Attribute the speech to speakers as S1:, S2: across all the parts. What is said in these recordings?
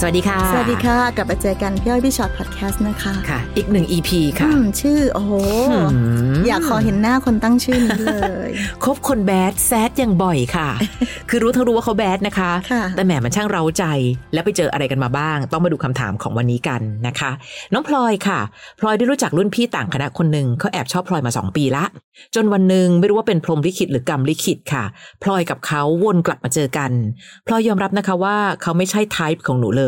S1: สวัสดีค่ะ
S2: สวัสดีค่ะ กลับมาเจอกันพี่อ้อยพี่ฉอดพอดแคสต์นะคะ
S1: ค่ะ อีกหนึ่ง EP ค่ะ
S2: อืมชื่อ โอ้โห
S1: ม
S2: อยากขอเห็นหน้าคนตั้งชื่อนี้เลย
S1: คบคนแบดแซดอย่างบ่อยค่ะ คือรู้ทั้งรู้ว่าเขาแบดนะคะ
S2: ค่ะ
S1: แต่แหมมันช่างเร้าใจ แล้วไปเจออะไรกันมาบ้าง ต้องมาดูคำถามของวันนี้กันนะคะ น้องพลอยค่ะพลอยได้รู้จักรุ่นพี่ต่างคณะคนหนึ่งเขาแอบชอบพลอยมาสองปีละ จนวันหนึ่งไม่รู้ว่าเป็นพรหมลิขิตหรือกรรมลิขิตค่ะพลอยกับเขาวนกลับมาเจอกันพลอยยอมรับนะคะว่าเขาไม่ใช่ไทป์ของหนูเลย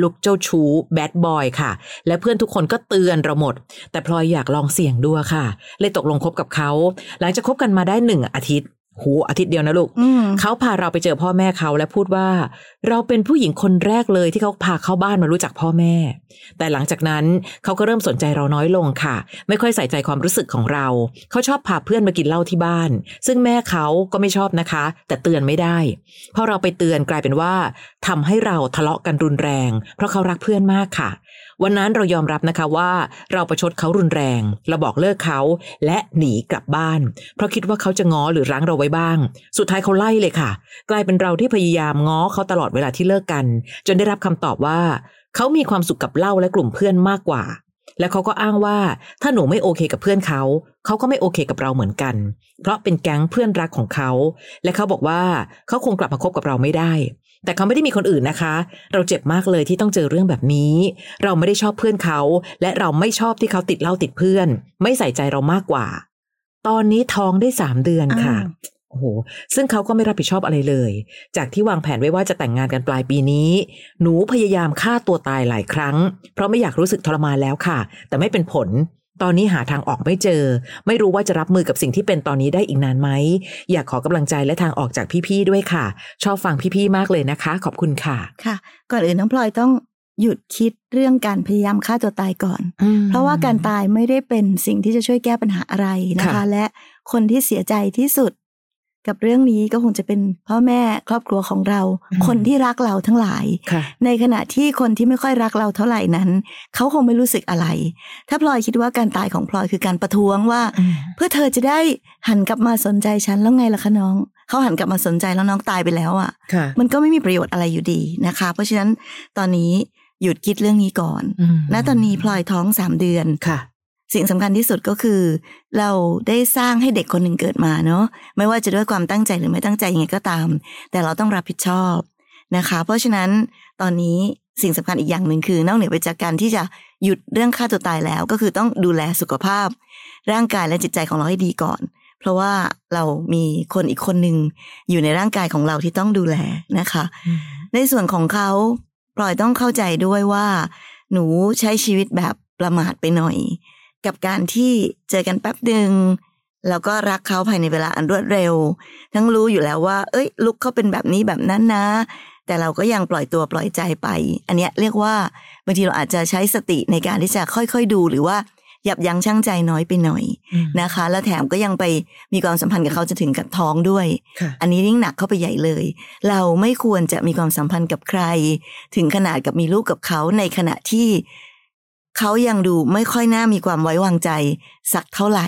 S1: ลุกเจ้าชู้แบดบอยค่ะ และเพื่อนทุกคนก็เตือนเราหมด แต่พลอยอยากลองเสี่ยงดูค่ะ เลยตกลงคบกับเขา หลังจากคบกันมาได้หนึ่งอาทิตย์ หูอาทิตย์เดียวนะลูก
S2: อืม
S1: เขาพาเราไปเจอพ่อแม่เขาและพูดว่า เราเป็นผู้หญิงคนแรกเลยที่เขาพาเข้าบ้านมารู้จักพ่อแม่ แต่หลังจากนั้นเขาก็เริ่มสนใจเราน้อยลงค่ะ ไม่ค่อยใส่ใจความรู้สึกของเรา เขาชอบพาเพื่อนมากินเหล้าที่บ้าน ซึ่งแม่เขาก็ไม่ชอบนะคะ แต่เตือนไม่ได้พอเราไปเตือนกลายเป็นว่าทำให้เราทะเลาะกันรุนแรง เพราะเขารักเพื่อนมากค่ะ วันนั้นเรายอมรับนะคะว่า เราประชดเขารุนแรง เราบอกเลิกเขาและหนีกลับบ้าน เพราะคิดว่าเขาจะง้อหรือรั้งเราไว้บ้าง สุดท้ายเขาไล่เลยค่ะ กลายเป็นเราที่พยายามง้อเขาตลอดเวลาที่เลิกกัน จนได้รับคำตอบว่า เขามีความสุขกับเหล้าและกลุ่มเพื่อนมากกว่าและเขาก็อ้างว่าถ้าหนูไม่โอเคกับเพื่อนเขา เขาก็ไม่โอเคกับเราเหมือนกัน เพราะเป็นแก๊งเพื่อนรักของเขา และเขาบอกว่าเขาคงกลับมาคบกับเราไม่ได้ แต่เขาไม่ได้มีคนอื่นนะคะ เราเจ็บมากเลยที่ต้องเจอเรื่องแบบนี้ เราไม่ได้ชอบเพื่อนเขา และเราไม่ชอบที่เขาติดเหล้าติดเพื่อน ไม่ใส่ใจเรามากกว่า ตอนนี้ท้องได้สามเดือนค่ะ
S2: อ้าว
S1: โอ้โห ซึ่งเขาก็ไม่รับผิดชอบอะไรเลย จากที่วางแผนไว้ว่าจะแต่งงานกันปลายปีนี้ หนูพยายามฆ่าตัวตายหลายครั้ง เพราะไม่อยากรู้สึกทรมานแล้วค่ะ แต่ไม่เป็นผล ตอนนี้หาทางออกไม่เจอ ไม่รู้ว่าจะรับมือกับสิ่งที่เป็นตอนนี้ได้อีกนานไหม อยากขอกำลังใจและทางออกจากพี่ๆด้วยค่ะ ชอบฟังพี่ๆมากเลยนะคะ ขอบคุณค่ะ
S2: ค่ะ ก่อนอื่นน้องพลอยต้องหยุดคิดเรื่องการพยายามฆ่าตัวตายก่อน เพราะว่าการตายไม่ได้เป็นสิ่งที่จะช่วยแก้ปัญหาอะไรนะคะ
S1: ค่ะ
S2: และคนที่เสียใจที่สุด กับเรื่องนี้ก็คงจะเป็นพ่อแม่ครอบครัวของเรา คนที่รักเราทั้งหลาย
S1: ค่ะ
S2: ในขณะที่คนที่ไม่ค่อยรักเราเท่าไหร่นั้น เขาคงไม่รู้สึกอะไร ถ้าพลอยคิดว่าการตายของพลอยคือการประท้วงว่า เพื่อเธอจะได้หันกลับมาสนใจฉันแล้วไงล่ะคะน้อง เขาหันกลับมาสนใจแล้วน้องตายไปแล้วอะ
S1: ค่ะ
S2: มันก็ไม่มีประโยชน์อะไรอยู่ดีนะคะ เพราะฉะนั้นตอนนี้หยุดคิดเรื่องนี้ก่อน
S1: อืม
S2: ณตอนนี้พลอยท้องสามเดือน
S1: ค่ะ
S2: สิ่งสำคัญที่สุดก็คือ เราได้สร้างให้เด็กคนหนึ่งเกิดมาเนาะไม่ว่าจะด้วยความตั้งใจหรือไม่ตั้งใจยังไงก็ตาม แต่เราต้องรับผิดชอบนะคะ เพราะฉะนั้นตอนนี้สิ่งสำคัญอีกอย่างหนึ่งคือนอกเหนือไปจากการที่จะหยุดเรื่องฆ่าตัวตายแล้ว ก็คือต้องดูแลสุขภาพ ร่างกายและจิตใจของเราให้ดีก่อน เพราะว่าเรามีคนอีกคนหนึ่งอยู่ในร่างกายของเราที่ต้องดูแลนะคะ ในส่วนของเขาพลอยต้องเข้าใจด้วยว่า หนูใช้ชีวิตแบบประมาทไปหน่อย กับการที่เจอกันแป๊บหนึ่งแล้วก็รักเขาภายในเวลาอันรวดเร็ว ทั้งรู้อยู่แล้วว่า เอ้ย ลุกเขาเป็นแบบนี้แบบนั้นนะ แต่เราก็ยังปล่อยตัวปล่อยใจไป อันเนี้ยเรียกว่าบางทีเราอาจจะใช้สติในการที่จะค่อยๆดูหรือว่ายับยั้งชั่งใจน้อยไปหน่อยนะคะ แล้วแถมก็ยังไปมีความสัมพันธ์กับเขาจะถึงกับท้องด้วย
S1: ค่ะ
S2: อันนี้ยิ่งหนักเข้าไปใหญ่เลย เราไม่ควรจะมีความสัมพันธ์กับใคร ถึงขนาดกับมีลูกกับเขาในขณะที่ เขายังดูไม่ค่อยน่ามีความไว้วางใจสักเท่าไหร่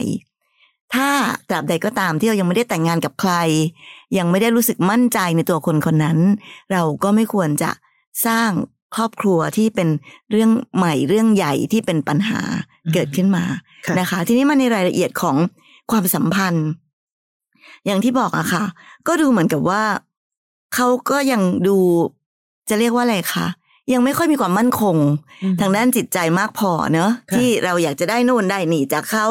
S2: ถ้าตราบใดก็ตามที่เรายังไม่ได้แต่งงานกับใคร ยังไม่ได้รู้สึกมั่นใจในตัวคนคนนั้น เราก็ไม่ควรจะสร้างครอบครัวที่เป็นเรื่องใหม่เรื่องใหญ่ที่เป็นปัญหาเกิดขึ้นมา
S1: ค่ะ
S2: นะคะ ทีนี้มาในรายละเอียดของความสัมพันธ์ อย่างที่บอกอะค่ะ ก็ดูเหมือนกับว่า เขาก็ยังดูจะเรียกว่าอะไรคะ ยังไม่ค่อยมีความมั่นคง ทางด้านจิตใจมากพอเนอะ
S1: ค่ะ
S2: ที่เราอยากจะได้นู่นได้นี่จากเขา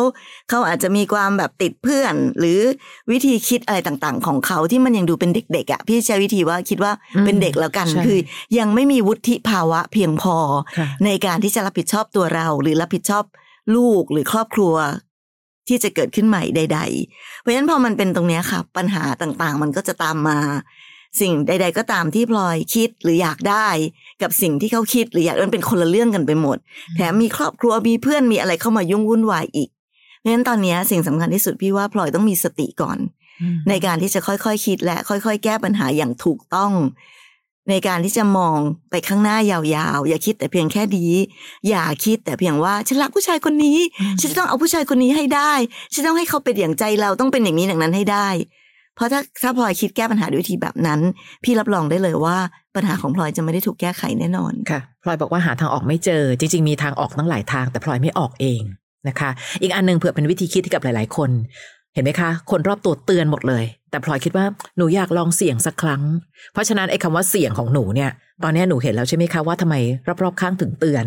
S2: เขาอาจจะมีความแบบติดเพื่อน หรือวิธีคิดอะไรต่างๆ ของเขาที่มันยังดูเป็นเด็กๆอะพี่ใช้วิธีว่าคิดว่าเป็นเด็กแล้วกัน
S1: ใช่
S2: คือยังไม่มีวุฒิภาวะเพียงพอ
S1: ค่ะ
S2: ในการที่จะรับผิดชอบตัวเรา หรือรับผิดชอบลูกหรือครอบครัว ที่จะเกิดขึ้นใหม่ใด ๆ เพราะฉะนั้นพอมันเป็นตรงเนี้ยค่ะ ปัญหาต่างๆ มันก็จะตามมา สิ่งใด ๆ ก็ตามที่พลอยคิดหรืออยากได้ กับสิ่งที่เขาคิดหรืออยากมันเป็นคนละเรื่องกันไปหมด แถมมีครอบครัวมีเพื่อนมีอะไรเข้ามายุ่งวุ่นวายอีกเพราะฉะนั้นตอนเนี้ยสิ่งสำคัญที่สุดพี่ว่าพลอยต้องมีสติก่อน ในการที่จะค่อยๆคคิดและค่อย ๆ แก้ปัญหาอย่างถูกต้อง ในการที่จะมองไปข้างหน้ายาวๆ อย่าคิดแต่เพียงแค่ดี อย่าคิดแต่เพียงว่าฉันรักผู้ชายคนนี้ ฉันจะต้องเอาผู้ชายคนนี้ให้ได้ ฉันต้องให้เขาเป็นอย่างใจเราต้องเป็นอย่างนี้อย่างนั้นให้ได้ เพราะถ้าถ้าพลอยคิดแก้ปัญหาด้วยวิธีแบบนั้น พี่รับรองได้เลยว่าปัญหาของพลอยจะไม่ได้ถูกแก้ไขแน่นอน
S1: ค่ะพลอยบอกว่าหาทางออกไม่เจอ จริง ๆ มีทางออกตั้งหลายทาง แต่พลอยไม่ออกเองนะคะ อีกอันนึงเผื่อเป็นวิธีคิดที่กับหลาย ๆ คน เห็นไหมคะ คนรอบตัวเตือนหมดเลย แต่พลอยคิดว่าหนูอยากลองเสี่ยงสักครั้ง เพราะฉะนั้นไอ้คำว่าเสี่ยงของหนูเนี่ย ตอนนี้หนูเห็นแล้วใช่ไหมคะว่าทำไมรอบๆข้างถึงเตือน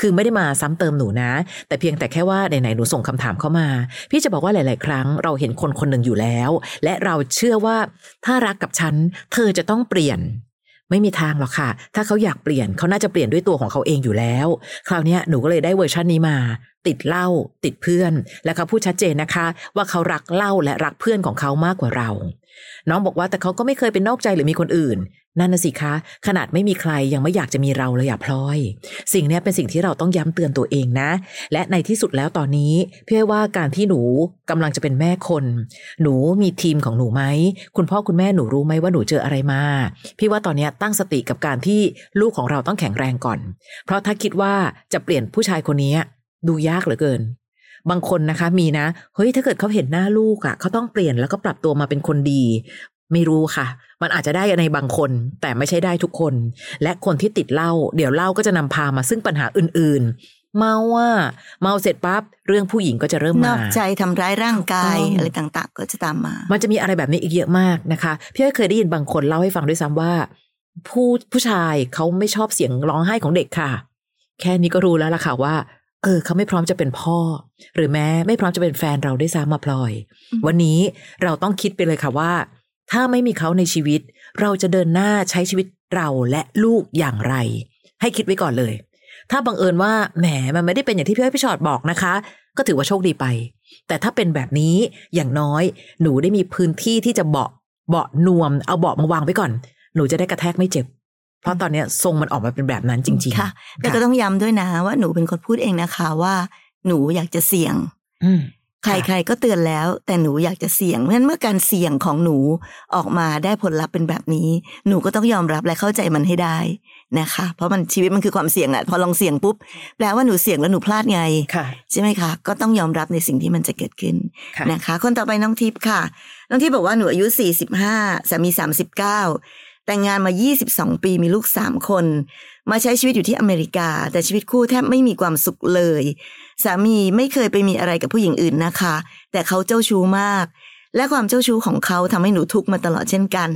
S1: คือไม่ได้มาซ้ำเติมหนูนะ แต่เพียงแต่แค่ว่าไหนๆหนูส่งคำถามเข้ามา พี่จะบอกว่าหลาย ๆ ครั้งเราเห็นคนคนหนึ่งอยู่แล้ว และเราเชื่อว่าถ้ารักกับฉันเธอจะต้องเปลี่ยนไม่มีทางหรอกค่ะ ถ้าเขาอยากเปลี่ยนเขาน่าจะเปลี่ยนด้วยตัวของเขาเองอยู่แล้ว คราวนี้หนูก็เลยได้เวอร์ชันนี้มา ติดเหล้าติดเพื่อน และเขาพูดชัดเจนนะคะ ว่าเขารักเหล้าและรักเพื่อนของเขามากกว่าเรา น้องบอกว่าแต่เขาก็ไม่เคยเป็นนอกใจหรือมีคนอื่น นั่นน่ะสิคะ ขนาดไม่มีใครยังไม่อยากจะมีเราเลยอย่าพลอย สิ่งนี้เป็นสิ่งที่เราต้องย้ำเตือนตัวเองนะ และในที่สุดแล้วตอนนี้เพื่อว่าการที่หนูกำลังจะเป็นแม่คน หนูมีทีมของหนูไหมคุณพ่อคุณแม่หนูรู้ไหมว่าหนูเจออะไรมา พี่ว่าตอนนี้ตั้งสติกับการที่ลูกของเราต้องแข็งแรงก่อน เพราะถ้าคิดว่าจะเปลี่ยนผู้ชายคนนี้ ดูยากเหลือเกิน บางคนนะคะมีนะ เฮ้ยถ้าเกิดเขาเห็นหน้าลูกอะ่ะเขาต้องเปลี่ยนแล้วก็ปรับตัวมาเป็นคนดี ไม่รู้ค่ะ มันอาจจะได้ในบางคน แต่ไม่ใช่ได้ทุกคน และคนที่ติดเหล้าเดี๋ยวเหล้าก็จะนำพามาซึ่งปัญหาอื่นๆเมาว่าเมาเสร็จปั๊บเรื่องผู้หญิงก็จะเริ่มมาน
S2: อกใจทำร้ายร่างกายอะไรต่างๆ ก็จะตามมา
S1: มันจะมีอะไรแบบนี้อีกเยอะมากนะคะพี่เคยได้ยินบางคนเล่าให้ฟังด้วยซ้ำว่า ผู้ผู้ชายเขาไม่ชอบเสียงร้องไห้ของเด็กค่ะ แค่นี้ก็รู้แล้วล่ะค่ะว่า เออเขาไม่พร้อมจะเป็นพ่อ หรือแม้ไม่พร้อมจะเป็นแฟนเราได้ซ้ำมาพลอย วันนี้เราต้องคิดไปเลยค่ะว่า ถ้าไม่มีเขาในชีวิต เราจะเดินหน้าใช้ชีวิตเราและลูกอย่างไร ให้คิดไว้ก่อนเลย ถ้าบังเอิญว่าแหมมันไม่ได้เป็นอย่างที่พี่อ้อยพี่ชอดบอกนะคะ ก็ถือว่าโชคดีไป แต่ถ้าเป็นแบบนี้อย่างน้อย หนูได้มีพื้นที่ที่จะเบาเบานวม เอาเบาะมาวางไว้ก่อน หนูจะได้กระแทกไม่เจ็บ เพราะตอนนี้ทรงมันออกมาเป็นแบบนั้นจริง
S2: ๆ ค่ะ แต่ก็ต้องย้ำด้วยนะว่าหนูเป็นคนพูดเองนะคะว่า หนูอยากจะเสี่ยงใครๆก็เตือนแล้ว แต่หนูอยากจะเสี่ยงเพราะฉะนั้นเมื่อการเสี่ยงของหนูออกมาได้ผลลัพธ์เป็นแบบนี้ หนูก็ต้องยอมรับและเข้าใจมันให้ได้นะคะ เพราะมันชีวิตมันคือความเสี่ยงอะพอลองเสี่ยงปุ๊บแปลว่าหนูเสี่ยงแล้วหนูพลาดไงใช่ไหมคะ ก็ต้องยอมรับในสิ่งที่มันจะเกิดขึ้นนะคะ คนต่อไปน้องทิพย์ค่ะ น้องทิพย์บอกว่าหนูอายุสี่สิบห้าสามีสามสิบเก้า แต่งงานมา 22 ปีมีลูกสามคน มาใช้ชีวิตอยู่ที่อเมริกา แต่ชีวิตคู่แทบไม่มีความสุขเลย สามีไม่เคยไปมีอะไรกับผู้หญิงอื่นนะคะ แต่เขาเจ้าชู้มาก และความเจ้าชู้ของเขาทำให้หนูทุกข์มาตลอดเช่นกัน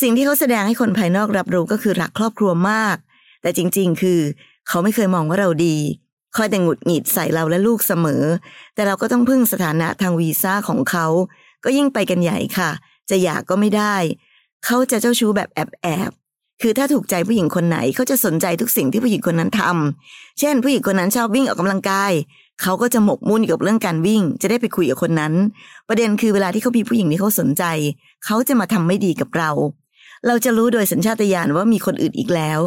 S2: สิ่งที่เขาแสดงให้คนภายนอกรับรู้ก็คือรักครอบครัวมาก แต่จริง ๆ คือ เขาไม่เคยมองว่าเราดี คอยแต่งหงุดหงิดใส่เราและลูกเสมอ แต่เราก็ต้องพึ่งสถานะทางวีซ่าของเขา ก็ยิ่งไปกันใหญ่ค่ะ จะอยากก็ไม่ได้ เขาจะเจ้าชู้แบบแอบแอบคือถ้าถูกใจผู้หญิงคนไหนเขาจะสนใจทุกสิ่งที่ผู้หญิงคนนั้นทำเช่น ผู้หญิงคนนั้นชอบวิ่งออกกำลังกายเขาก็จะหมกมุ่นกับเรื่องการวิ่ง จะได้ไปคุยกับคนนั้น ประเด็นคือเวลาที่เขามีผู้หญิงที่เขาสนใจ เขาจะมาทำไม่ดีกับเรา เราจะรู้โดยสัญชาตญาณว่ามีคนอื่นอีกแล้ว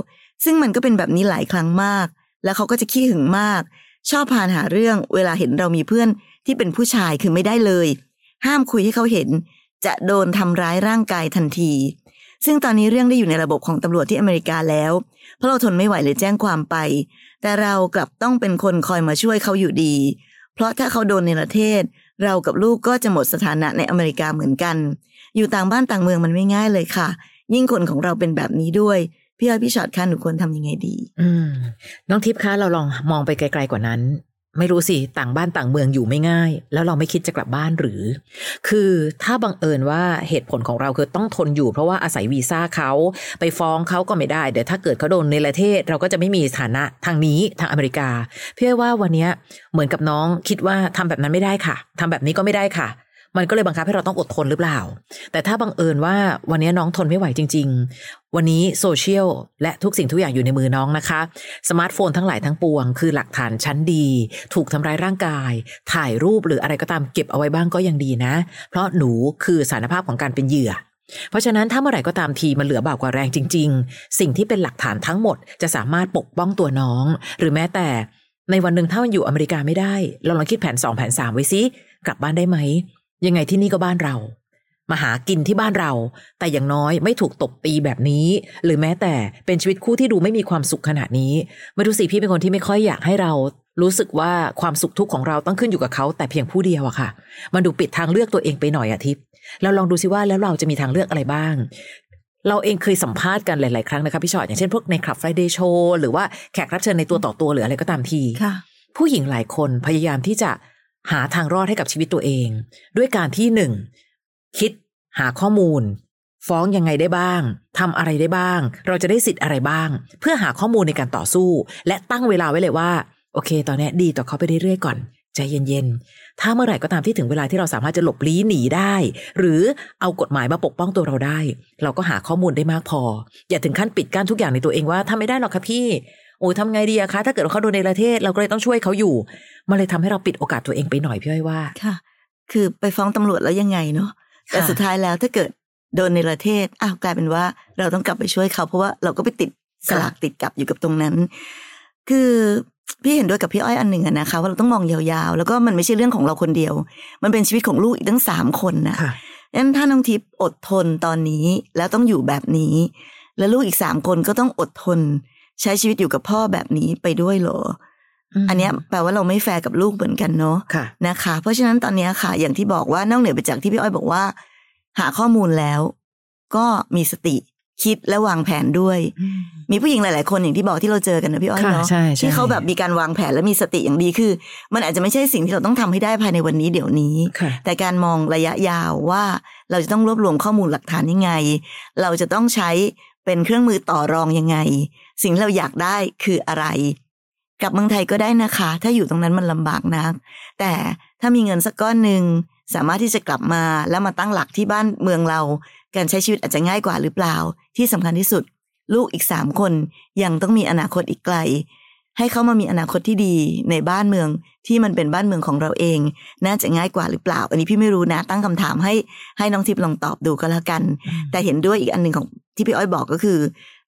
S2: ซึ่งมันก็เป็นแบบนี้หลายครั้งมาก แล้วเขาก็จะขี้หึงมาก ชอบพานหาเรื่อง เวลาเห็นเรามีเพื่อนที่เป็นผู้ชายคือไม่ได้เลย ห้ามคุยให้เขาเห็น จะโดนทำร้ายร่างกายทันที ซึ่งตอนนี้เรื่องได้อยู่ในระบบของตำรวจที่อเมริกาแล้ว เพราะเราทนไม่ไหวเลยแจ้งความไป แต่เรากลับต้องเป็นคนคอยมาช่วยเขาอยู่ดี เพราะถ้าเขาโดนในประเทศ เรากับลูกก็จะหมดสถานะในอเมริกาเหมือนกัน อยู่ต่างบ้านต่างเมืองมันไม่ง่ายเลยค่ะ ยิ่งคนของเราเป็นแบบนี้ด้วยพี่อ้อยพี่ชอดคะหนูควรทำยังไงดี
S1: อืมน้องทิพย์คะเราลองมองไปไกล ๆกว่านั้น ไม่รู้สิต่างบ้านต่างเมืองอยู่ไม่ง่าย แล้วเราไม่คิดจะกลับบ้านหรือ คือถ้าบังเอิญว่าเหตุผลของเราคือต้องทนอยู่เพราะว่าอาศัยวีซ่าเขาไปฟ้องเขาก็ไม่ได้ เดี๋ยวถ้าเกิดเขาโดนในประเทศ เราก็จะไม่มีฐานะทางนี้ทางอเมริกา เพื่อว่าวันนี้เหมือนกับน้องคิดว่าทำแบบนั้นไม่ได้ค่ะทำแบบนี้ก็ไม่ได้ค่ะ มันก็เลยบังคับให้เราต้องอดทนหรือเปล่า แต่ถ้าบังเอิญว่าวันนี้น้องทนไม่ไหวจริง ๆ วันนี้โซเชียลและทุกสิ่งทุกอย่างอยู่ในมือน้องนะคะ สมาร์ทโฟนทั้งหลายทั้งปวง คือหลักฐานชั้นดี ถูกทำร้ายร่างกาย ถ่ายรูปหรืออะไรก็ตามเก็บเอาไว้บ้างก็ยังดีนะ เพราะหนูคือสารภาพของการเป็นเหยื่อเพราะฉะนั้นถ้าเมื่อไหร่ก็ตามทีมันเหลือเบาวกว่าแรงจริง ๆ สิ่งที่เป็นหลักฐานทั้งหมดจะสามารถปกป้องตัวน้อง หรือแม้แต่ในวันหนึ่งถ้ามันอยู่อเมริกาไม่ได้ เราลองคิดแผนสองแผนสามไว้ซิกลับบ้านได้ไหม ยังไงที่นี่ก็บ้านเรา มาหากินที่บ้านเรา แต่อย่างน้อยไม่ถูกตบตีแบบนี้ หรือแม้แต่เป็นชีวิตคู่ที่ดูไม่มีความสุขขนาดนี้ไม่รู้สิพี่เป็นคนที่ไม่ค่อยอยากให้เรา รู้สึกว่าความสุขทุกข์ของเราต้องขึ้นอยู่กับเขาแต่เพียงผู้เดียวอะค่ะ มันดูปิดทางเลือกตัวเองไปหน่อยอะทิพย์เราลองดูซิว่าแล้วเราจะมีทางเลือกอะไรบ้างเราเองเคยสัมภาษณ์กันหลาย ๆ ครั้งนะคะพี่ชอตอย่างเช่นพวกในคลับไฟเดย์โชว์หรือว่าแขกรับเชิญในตัวต่อตัวหรืออะไรก็ตามที
S2: ค่ะ
S1: ผู้หญิงหลายคนพยายามที่จะ หาทางรอดให้กับชีวิตตัวเอง ด้วยการที่หนึ่งคิดหาข้อมูล ฟ้องยังไงได้บ้างทำอะไรได้บ้าง เราจะได้สิทธิ์อะไรบ้าง เพื่อหาข้อมูลในการต่อสู้ และตั้งเวลาไว้เลยว่า โอเค ตอนนี้ดีต่อเขาไปเรื่อยๆก่อนใจเย็นๆ ถ้าเมื่อไหร่ก็ตามที่ถึงเวลาที่เราสามารถจะหลบลี้หนีได้ หรือเอากฎหมายมาปกป้องตัวเราได้ เราก็หาข้อมูลได้มากพอ อย่าถึงขั้นปิดกั้นทุกอย่างในตัวเองว่าทำไม่ได้หรอกค่ะพี่ อ้ยทำไงดีอะคะ ถ้าเกิดว่าเขาโดนในประเทศ เราก็เลยต้องช่วยเขาอยู่ มันเลยทำให้เราปิดโอกาสตัวเองไปหน่อยพี่อ้อยว่า
S2: ค่ะ คือไปฟ้องตำรวจแล้วยังไงเนาะ แต่
S1: ค่ะ
S2: สุดท้ายแล้วถ้าเกิดโดนในประเทศ อ้าวกลายเป็นว่าเราต้องกลับไปช่วยเขา เพราะว่าเราก็ไปติดสลากติดกับอยู่กับตรงนั้น คือพี่เห็นด้วยกับพี่อ้อยอันหนึ่งอะนะคะว่าเราต้องมองยาวๆ แล้วก็มันไม่ใช่เรื่องของเราคนเดียว มันเป็นชีวิตของลูกอีกตั้งสามคนนะ
S1: ค่ะ
S2: งั้นถ้าน้องทิพย์อดทนตอนนี้แล้วต้องอยู่แบบนี้ แล้วลูกอีกสามคนก็ต้องอดทน ใช้ชีวิตอยู่กับพ่อแบบนี้ไปด้วยเหรออ
S1: ม
S2: อันเนี้ยแปลว่าเราไม่แฟร์กับลูกเหมือนกันเนาะ
S1: ค่ะ
S2: นะคะ เพราะฉะนั้นตอนเนี้ยค่ะ อย่างที่บอกว่านอกเหนือไปจากที่พี่อ้อยบอกว่า หาข้อมูลแล้ว ก็มีสติคิดและวางแผนด้วย มีผู้หญิงหลาย ๆ คนอย่างที่บอกที่เราเจอกันนะพี่อ้อย
S1: ค่ะ
S2: เนาะ
S1: ใช่ใช่
S2: ที่เขาแบบมีการวางแผนและมีสติอย่างดีคือ มันอาจจะไม่ใช่สิ่งที่เราต้องทำให้ได้ภายในวันนี้เดี๋ยวนี้
S1: ค่ะ
S2: แต่การมองระยะยาวว่าเราจะต้องรวบรวมข้อมูลหลักฐานยังไง เราจะต้องใช้ เป็นเครื่องมือต่อรองยังไง สิ่งเราอยากได้คืออะไร กลับเมืองไทยก็ได้นะคะ ถ้าอยู่ตรงนั้นมันลำบากนัก แต่ถ้ามีเงินสักก้อนหนึ่งสามารถที่จะกลับมาแล้วมาตั้งหลักที่บ้านเมืองเรา การใช้ชีวิตอาจจะง่ายกว่าหรือเปล่า ที่สำคัญที่สุด ลูกอีกสามคนยังต้องมีอนาคตอีกไกล ให้เขามามีอนาคตที่ดีในบ้านเมืองที่มันเป็นบ้านเมืองของเราเอง น่าจะง่ายกว่าหรือเปล่า อันนี้พี่ไม่รู้นะ ตั้งคำถามให้ให้น้องทิพย์ลองตอบดูก็แล้วกัน แต่เห็นด้วยอีกอันหนึ่งของที่พี่อ้อยบอกก็คือ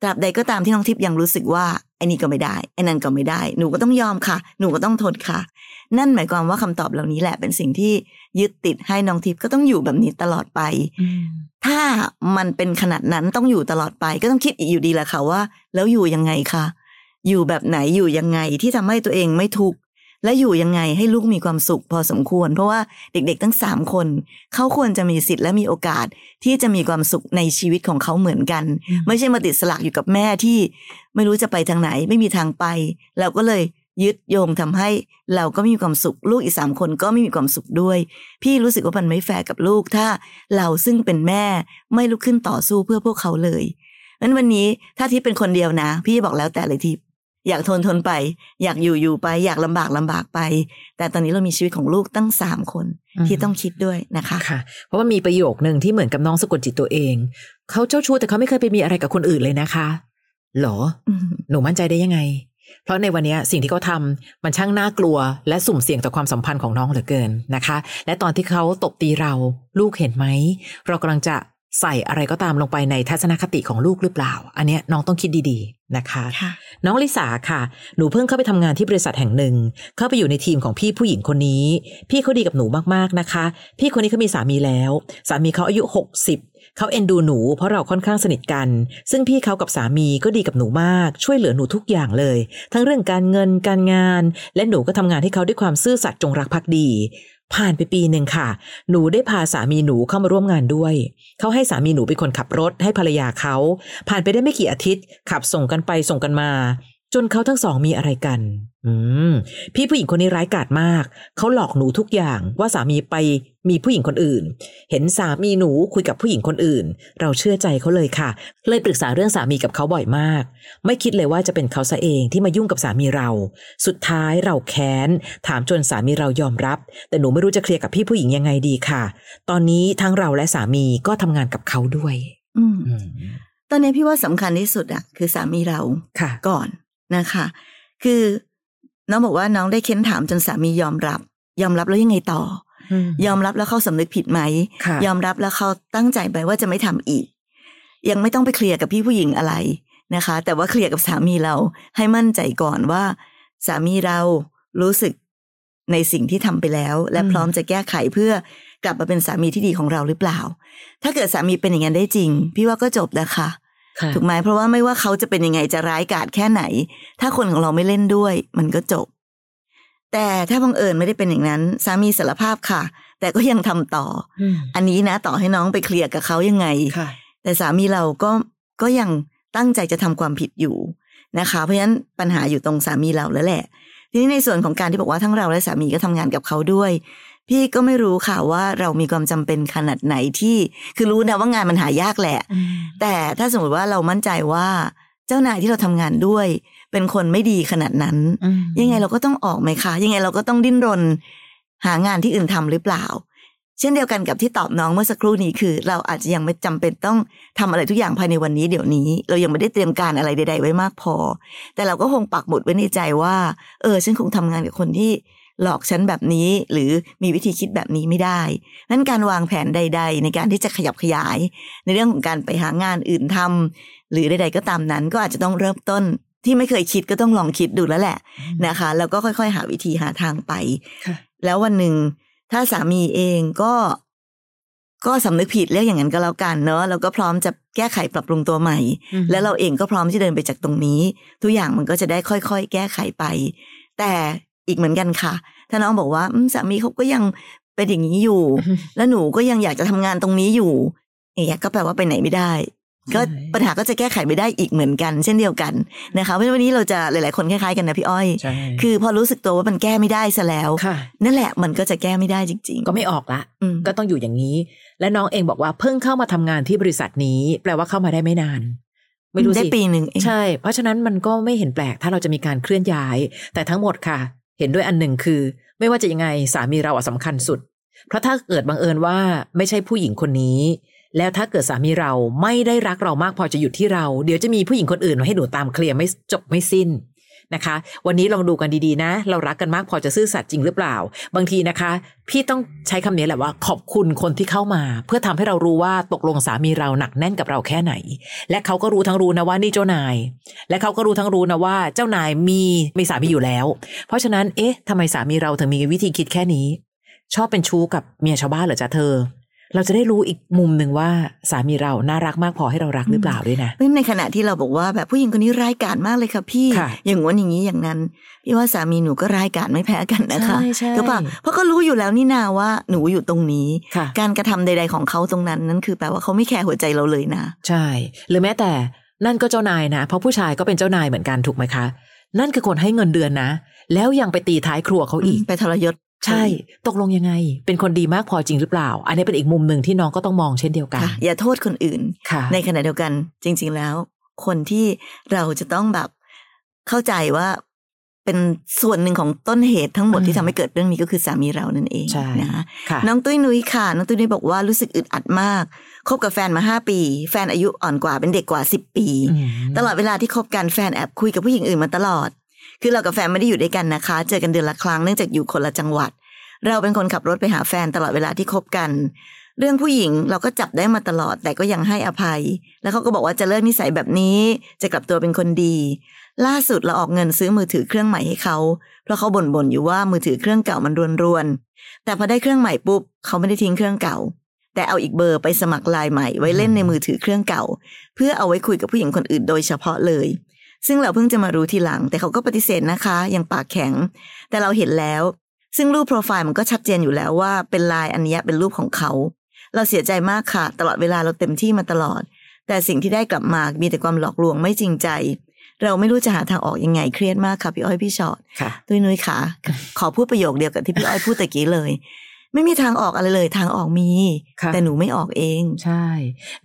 S2: ตราบใดก็ตามที่น้องทิพย์ยังรู้สึกว่าไอ้นี่ก็ไม่ได้ไอ้นั่นก็ไม่ได้ หนูก็ต้องยอมค่ะ หนูก็ต้องทนค่ะ นั่นหมายความว่าคำตอบเหล่านี้แหละเป็นสิ่งที่ยึดติดให้น้องทิพย์ก็ต้องอยู่แบบนี้ตลอดไป
S1: อืม
S2: ถ้ามันเป็นขนาดนั้นต้องอยู่ตลอดไป ก็ต้องคิดอีกอยู่ดีแหละค่ะว่า แล้วอยู่ยังไงคะ อยู่แบบไหนอยู่ยังไงที่ทำให้ตัวเองไม่ทุกข์และอยู่ยังไงให้ลูกมีความสุขพอสมควร เพราะว่าเด็กๆ ทั้งสามคน เขาควรจะมีสิทธิ์และมีโอกาสที่จะมีความสุขในชีวิตของเขาเหมือนกัน
S1: อืม
S2: ไม่ใช่มาติดสลักอยู่กับแม่ที่ ไม่รู้จะไปทางไหนไม่มีทางไป เราก็เลยยึดโยงทำให้เราก็ไม่มีความสุข ลูกอีกสามคนก็ไม่มีความสุขด้วย พี่รู้สึกว่ามันไม่แฟร์กับลูกถ้าเราซึ่งเป็นแม่ไม่ลุกขึ้นต่อสู้เพื่อพวกเขาเลยงั้นวันนี้ถ้าทิพย์เป็นคนเดียวนะ พี่บอกแล้วแต่เลยทิพย์ อยากทนทนไป อยากอยู่อยู่ไป อยากลำบากลำบากไป แต่ตอนนี้เรามีชีวิตของลูกตั้งสามคนที่ต้องคิดด้วยนะคะ
S1: ค่ะ เพราะว่ามีประโยคหนึ่งที่เหมือนกับน้องสะกดจิตตัวเอง เขาเจ้าชู้แต่เขาไม่เคยไปมีอะไรกับคนอื่นเลยนะคะหรอ
S2: อืม
S1: หนูมั่นใจได้ยังไง เพราะในวันเนี้ยสิ่งที่เขาทำมันช่างน่ากลัว และสุ่มเสี่ยงต่อความสัมพันธ์ของน้องเหลือเกินนะคะ และตอนที่เขาตบตีเรา ลูกเห็นไหมเรากำลังจะ ใส่อะไรก็ตามลงไปในทัศนคติของลูกหรือเปล่า อันเนี้ยน้องต้องคิดดีๆนะคะ
S2: ค่ะ
S1: น้องลิสาค่ะ หนูเพิ่งเข้าไปทำงานที่บริษัทแห่งหนึ่ง เข้าไปอยู่ในทีมของพี่ผู้หญิงคนนี้ พี่เขาดีกับหนูมากๆนะคะ พี่คนนี้เขามีสามีแล้ว สามีเขาอายุ 60เขาเอ็นดูหนูเพราะเราค่อนข้างสนิทกัน ซึ่งพี่เขากับสามีก็ดีกับหนูมาก ช่วยเหลือหนูทุกอย่างเลย ทั้งเรื่องการเงินการงาน และหนูก็ทำงานให้เขาด้วยความซื่อสัตย์จงรักภักดี ผ่านไปปีหนึ่งค่ะ หนูได้พาสามีหนูเข้ามาร่วมงานด้วย เขาให้สามีหนูเป็นคนขับรถให้ภรรยาเขา ผ่านไปได้ไม่กี่อาทิตย์ ขับส่งกันไปส่งกันมา จนเขาทั้งสองมีอะไรกัน อืม พี่ผู้หญิงคนนี้ร้ายกาจมาก เขาหลอกหนูทุกอย่างว่าสามีไปมีผู้หญิงคนอื่น เห็นสามีหนูคุยกับผู้หญิงคนอื่น เราเชื่อใจเขาเลยค่ะ เลยปรึกษาเรื่องสามีกับเขาบ่อยมาก ไม่คิดเลยว่าจะเป็นเขาซะเองที่มายุ่งกับสามีเรา สุดท้ายเราแค้น ถามจนสามีเรายอมรับ แต่หนูไม่รู้จะเคลียร์กับพี่ผู้หญิงยังไงดีค่ะ ตอนนี้ทั้งเราและสามีก็ทำงานกับเขาด้วย
S2: อืม
S1: อืม
S2: ตอนนี้พี่ว่าสำคัญที่สุดอะคือสามีเรา
S1: ค่ะ
S2: ก่อน นะคะ คือน้องบอกว่าน้องได้เค้นถามจนสามียอมรับ ยอมรับแล้วยังไงต่อ ยอมรับแล้วเขาสำนึกผิดไหม
S1: ค่ะ
S2: ยอมรับแล้วเขาตั้งใจไปว่าจะไม่ทำอีก ยังไม่ต้องไปเคลียร์กับพี่ผู้หญิงอะไรนะคะ แต่ว่าเคลียร์กับสามีเราให้มั่นใจก่อนว่า สามีเรารู้สึกในสิ่งที่ทำไปแล้ว และ
S1: อืม
S2: พร้อมจะแก้ไขเพื่อกลับมาเป็นสามีที่ดีของเราหรือเปล่า ถ้าเกิดสามีเป็นอย่างนั้นได้จริง พี่ว่าก็จบนะคะ
S1: ค่ะ
S2: ถูกไหมเพราะว่าไม่ว่าเขาจะเป็นยังไงจะร้ายกาจแค่ไหน ถ้าคนของเราไม่เล่นด้วย มันก็จบ แต่ถ้าบังเอิญไม่ได้เป็นอย่างนั้นสามีสารภาพค่ะ แต่ก็ยังทำต่อ
S1: อืม
S2: อันนี้นะ ต่อให้น้องไปเคลียร์กับเขายังไง
S1: ค่ะ
S2: แต่สามีเราก็ก็ยังตั้งใจจะทำความผิดอยู่นะคะ เพราะฉะนั้นปัญหาอยู่ตรงสามีเราแล้วแหละ ทีนี้ในส่วนของการที่บอกว่าทั้งเราและสามีก็ทำงานกับเขาด้วย พี่ก็ไม่รู้ค่ะว่าเรามีความจำเป็นขนาดไหนที่ คือรู้นะว่างานมันหายากแหละ แต่ถ้าสมมติว่าเรามั่นใจว่าเจ้านายที่เราทำงานด้วย เป็นคนไม่ดีขนาดนั้น
S1: อืม
S2: ยังไงเราก็ต้องออกไหมคะยังไงเราก็ต้องดิ้นรน หางานที่อื่นทำหรือเปล่า เช่นเดียวกันกับที่ตอบน้องเมื่อสักครู่นี้คือ เราอาจจะยังไม่จำเป็นต้องทำอะไรทุกอย่างภายในวันนี้เดี๋ยวนี้ เรายังไม่ได้เตรียมการอะไรใด ๆ ไว้มากพอ แต่เราก็คงปักหมุดไว้ในใจว่า เออฉันคงทำงานกับคนที่ หลอกฉันแบบนี้ หรือมีวิธีคิดแบบนี้ไม่ได้นั้นการวางแผนใด ๆ ในการที่จะขยับขยาย ในเรื่องของการไปหางานอื่นทำหรือใด ๆ ก็ตามนั้นก็อาจจะต้องเริ่มต้นที่ไม่เคยคิดก็ต้องลองคิดดูแล้วแหละนะคะ แล้วก็ค่อย ๆ หาวิธีหาทางไป
S1: ค่ะ
S2: แล้ววันหนึ่งถ้าสามีเองก็ก็สำนึกผิดเรียกอย่างนั้นก็แล้วกันเนอะแล้วก็พร้อมจะแก้ไขปรับปรุงตัวใหม่
S1: อืม
S2: แล้วเราเองก็พร้อมที่เดินไปจากตรงนี้ ทุกอย่างมันก็จะได้ค่อย ๆ แก้ไขไป แต่ อีกเหมือนกันค่ะ ถ้าน้องบอกว่าอืมสามีเขาก็ยังเป็นอย่างนี้อยู่ แล้วหนูก็ยังอยากจะทำงานตรงนี้อยู่เอ๊ะก็แปลว่าไปไหนไม่ได้ ก็
S1: ใช่
S2: ปัญหาก็จะแก้ไขไม่ได้อีกเหมือนกัน เช่นเดียวกันนะคะเพราะฉะนั้นวันนี้เราจะหลาย ๆ คนคล้าย ๆ กันนะพี่อ้อย
S1: ใช่
S2: คือพอรู้สึกตัวว่ามันแก้ไม่ได้ซะแล้ว
S1: ค่ะ
S2: นั่นแหละมันก็จะแก้ไม่ได้จริง ๆ
S1: ก็ไม่ออกละ
S2: อืม
S1: ก็ต้องอยู่อย่างนี้ และน้องเองบอกว่าเพิ่งเข้ามาทำงานที่บริษัทนี้ แปลว่าเข้ามาได้ไม่นานไม่รู้
S2: ได้
S1: สิ
S2: ปีหนึ่งเอง
S1: ใช่ เพราะฉะนั้นมันก็ไม่เห็นแปลกถ้าเราจะมีการเคลื่อนย้าย แต่ทั้งหมดค่ะ เห็นด้วยอันหนึ่งคือ ไม่ว่าจะยังไงสามีเราอะสำคัญสุด เพราะถ้าเกิดบังเอิญว่าไม่ใช่ผู้หญิงคนนี้ แล้วถ้าเกิดสามีเราไม่ได้รักเรามากพอจะหยุดที่เรา เดี๋ยวจะมีผู้หญิงคนอื่นมาให้หนูตามเคลียร์ไม่จบไม่สิ้น นะคะ วันนี้ลองดูกันดีๆนะ เรารักกันมากพอจะซื่อสัตย์จริงหรือเปล่า บางทีนะคะ พี่ต้องใช้คำนี้แหละว่า ขอบคุณคนที่เข้ามา เพื่อทำให้เรารู้ว่าตกลงสามีเราหนักแน่นกับเราแค่ไหน และเขาก็รู้ทั้งรู้นะว่านี่เจ้านาย และเขาก็รู้ทั้งรู้นะว่าเจ้านายมีมีสามีอยู่แล้ว เพราะฉะนั้นเอ๊ะทำไมสามีเราถึงมีวิธีคิดแค่นี้ ชอบเป็นชู้กับเมียชาวบ้านเหรอจ๊ะเธอ เราจะได้รู้อีกมุมหนึ่งว่าสามีเราน่ารักมากพอให้เรารักหรือเปล่าด้วยนะ
S2: เพราะฉะนั้นในขณะที่เราบอกว่าแบบผู้หญิงคนนี้ร้ายกาจมากเลยค่ะพี่
S1: ค่ะ
S2: อย่างง้นอย่างนี้อย่างนั้น พี่ว่าสามีหนูก็ร้ายกาจไม่แพ้กันนะคะ
S1: ใช่ใช่
S2: ถูกปะเพราะก็รู้อยู่แล้วนี่นาว่าหนูอยู่ตรงนี้
S1: ค่ะ
S2: การกระทำใด ๆของเขาตรงนั้นนั่นคือแปลว่าเขาไม่แคร์หัวใจเราเลยนะ
S1: ใช่ หรือแม้แต่นั่นก็เจ้านายนะ เพราะผู้ชายก็เป็นเจ้านายเหมือนกันถูกไหมคะ นั่นคือคนให้เงินเดือนนะ แล้วยังไปตีท้ายครัวเขาอีก
S2: ไปทรยศ
S1: ใช่ ตกลงยังไง เป็นคนดีมากพอจริงหรือเปล่า อันนี้เป็นอีกมุมหนึ่งที่น้องก็ต้องมองเช่นเดียวกัน
S2: ค่ะอย่าโทษคนอื่น
S1: ค่ะ
S2: ในขณะเดียวกันจริง ๆ แล้ว คนที่เราจะต้องแบบเข้าใจว่าเป็นส่วนหนึ่งของต้นเหตุทั้งหมด
S1: อืม
S2: ที่ทำให้เกิดเรื่องนี้ก็คือสามีเรานั่นเอง
S1: ใช่
S2: นะคะ
S1: ค่ะ
S2: น้องตุ้ยนุ้ยค่ะ น้องตุ้ยนุ้ยบอกว่ารู้สึกอึดอัดมาก คบกับแฟนมาห้าปี แฟนอายุอ่อนกว่าเป็นเด็กกว่าสิบปี
S1: อืม
S2: ตลอดเวลาที่คบกันแฟนแอบคุยกับผู้หญิงอื่นมาตลอด คือเรากับแฟนไม่ได้อยู่ด้วยกันนะคะ เจอกันเดือนละครั้งเนื่องจากอยู่คนละจังหวัด เราเป็นคนขับรถไปหาแฟนตลอดเวลาที่คบกัน เรื่องผู้หญิงเราก็จับได้มาตลอด แต่ก็ยังให้อภัย แล้วเขาก็บอกว่าจะเลิกนิสัยแบบนี้ จะกลับตัวเป็นคนดี ล่าสุดเราออกเงินซื้อมือถือเครื่องใหม่ให้เขา เพราะเขาบ่นๆอยู่ว่ามือถือเครื่องเก่ามันรวนๆ แต่พอได้เครื่องใหม่ปุ๊บเขาไม่ได้ทิ้งเครื่องเก่าแต่เอาอีกเบอร์ไปสมัครไลน์ใหม่ไว้เล่นในมือถือเครื่องเก่า เพื่อเอาไว้คุยกับผู้หญิงคนอื่นโดยเฉพาะเลย ซึ่งเราเพิ่งจะมารู้ทีหลัง แต่เขาก็ปฏิเสธนะคะยังปากแข็ง แต่เราเห็นแล้ว ซึ่งรูปโปรไฟล์มันก็ชัดเจนอยู่แล้วว่าเป็นไลน์อันเนี้ยเป็นรูปของเขา เราเสียใจมากค่ะ ตลอดเวลาเราเต็มที่มาตลอด แต่สิ่งที่ได้กลับมามีแต่ความหลอกลวงไม่จริงใจ เราไม่รู้จะหาทางออกยังไงเครียดมากค่ะพี่อ้อยพี่ชอต
S1: ค่ะ
S2: ตุ้ยนุ้ยค่ะ ขอพูดประโยคเดียวกับที่พี่อ้อยพูดตะกี้เลย ไม่มีทางออกอะไรเลย ทางออกมี
S1: ค่ะ
S2: แต่หนูไม่ออกเอง
S1: ใช่